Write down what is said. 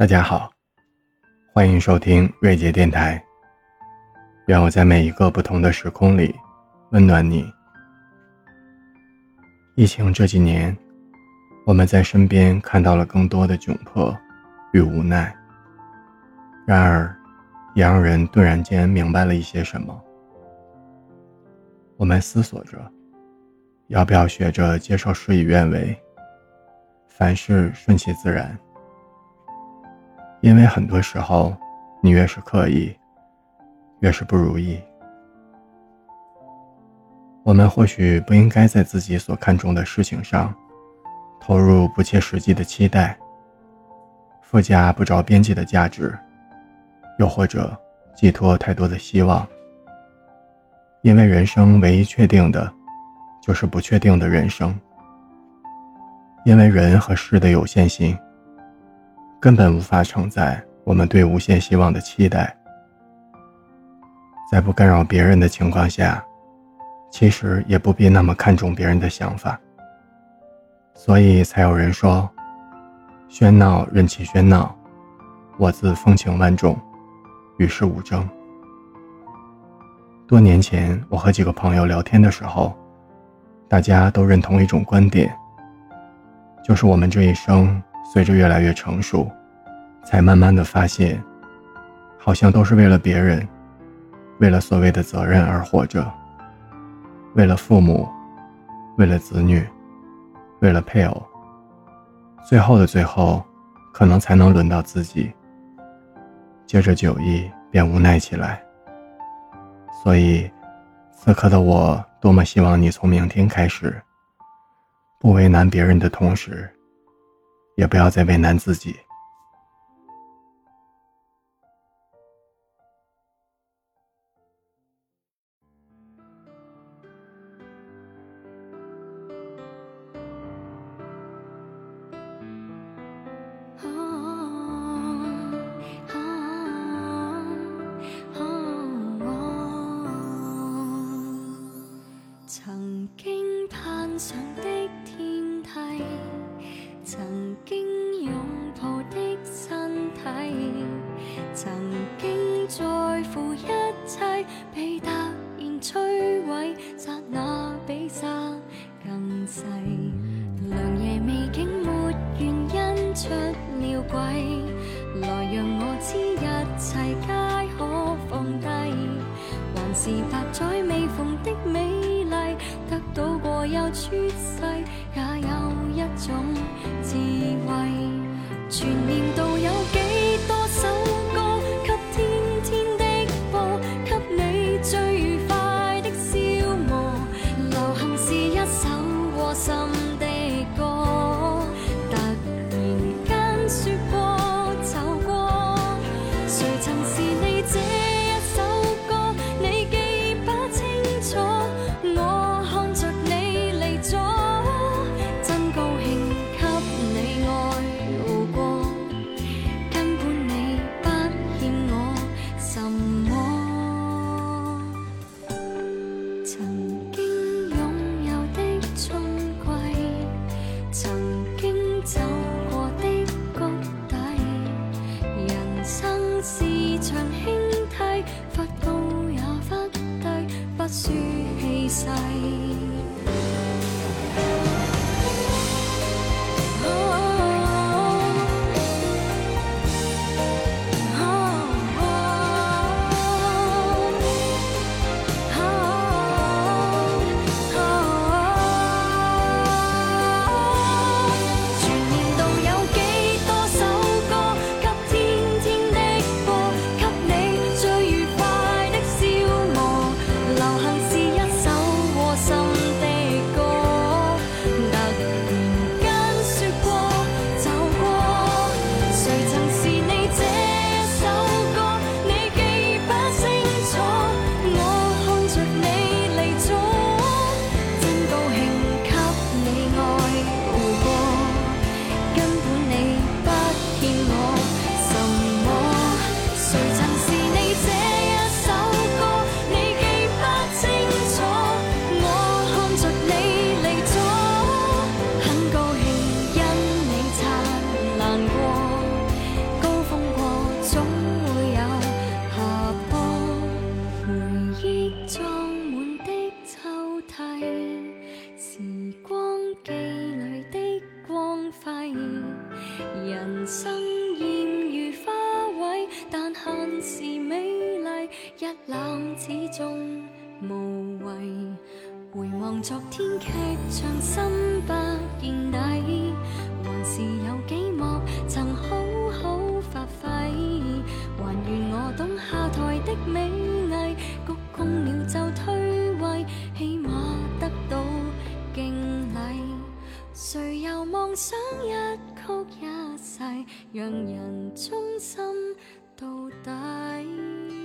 大家好，欢迎收听瑞杰电台。愿我在每一个不同的时空里温暖你。疫情这几年，我们在身边看到了更多的窘迫与无奈，然而，也让人顿然间明白了一些什么。我们思索着，要不要学着接受事与愿违，凡事顺其自然。因为很多时候，你越是刻意，越是不如意。我们或许不应该在自己所看重的事情上，投入不切实际的期待，附加不着边际的价值，又或者寄托太多的希望。因为人生唯一确定的，就是不确定的人生。因为人和事的有限性。根本无法承载我们对无限希望的期待。在不干扰别人的情况下，其实也不必那么看重别人的想法。所以才有人说：“喧闹任其喧闹，我自风情万种，与世无争。”多年前，我和几个朋友聊天的时候，大家都认同一种观点，就是我们这一生随着越来越成熟。才慢慢的发现，好像都是为了别人，为了所谓的责任而活着，为了父母，为了子女，为了配偶。最后的最后，可能才能轮到自己。借着酒意，便无奈起来。所以，此刻的我多么希望你从明天开始，不为难别人的同时，也不要再为难自己。曾经拥抱的身体，曾经在乎一切，被突然摧毁，刹那比刹更细。良夜美景，没原因出了轨。是百载未逢的美丽，得到过又出世，也有一种智慧，全年度有几？曾。无谓回望昨天，剧场，心不见底，还是有几幕曾好好发挥，还愿我懂下台的美艺，鞠躬了就退位，起码得到敬礼。谁又妄想一曲一世，让人忠心到底？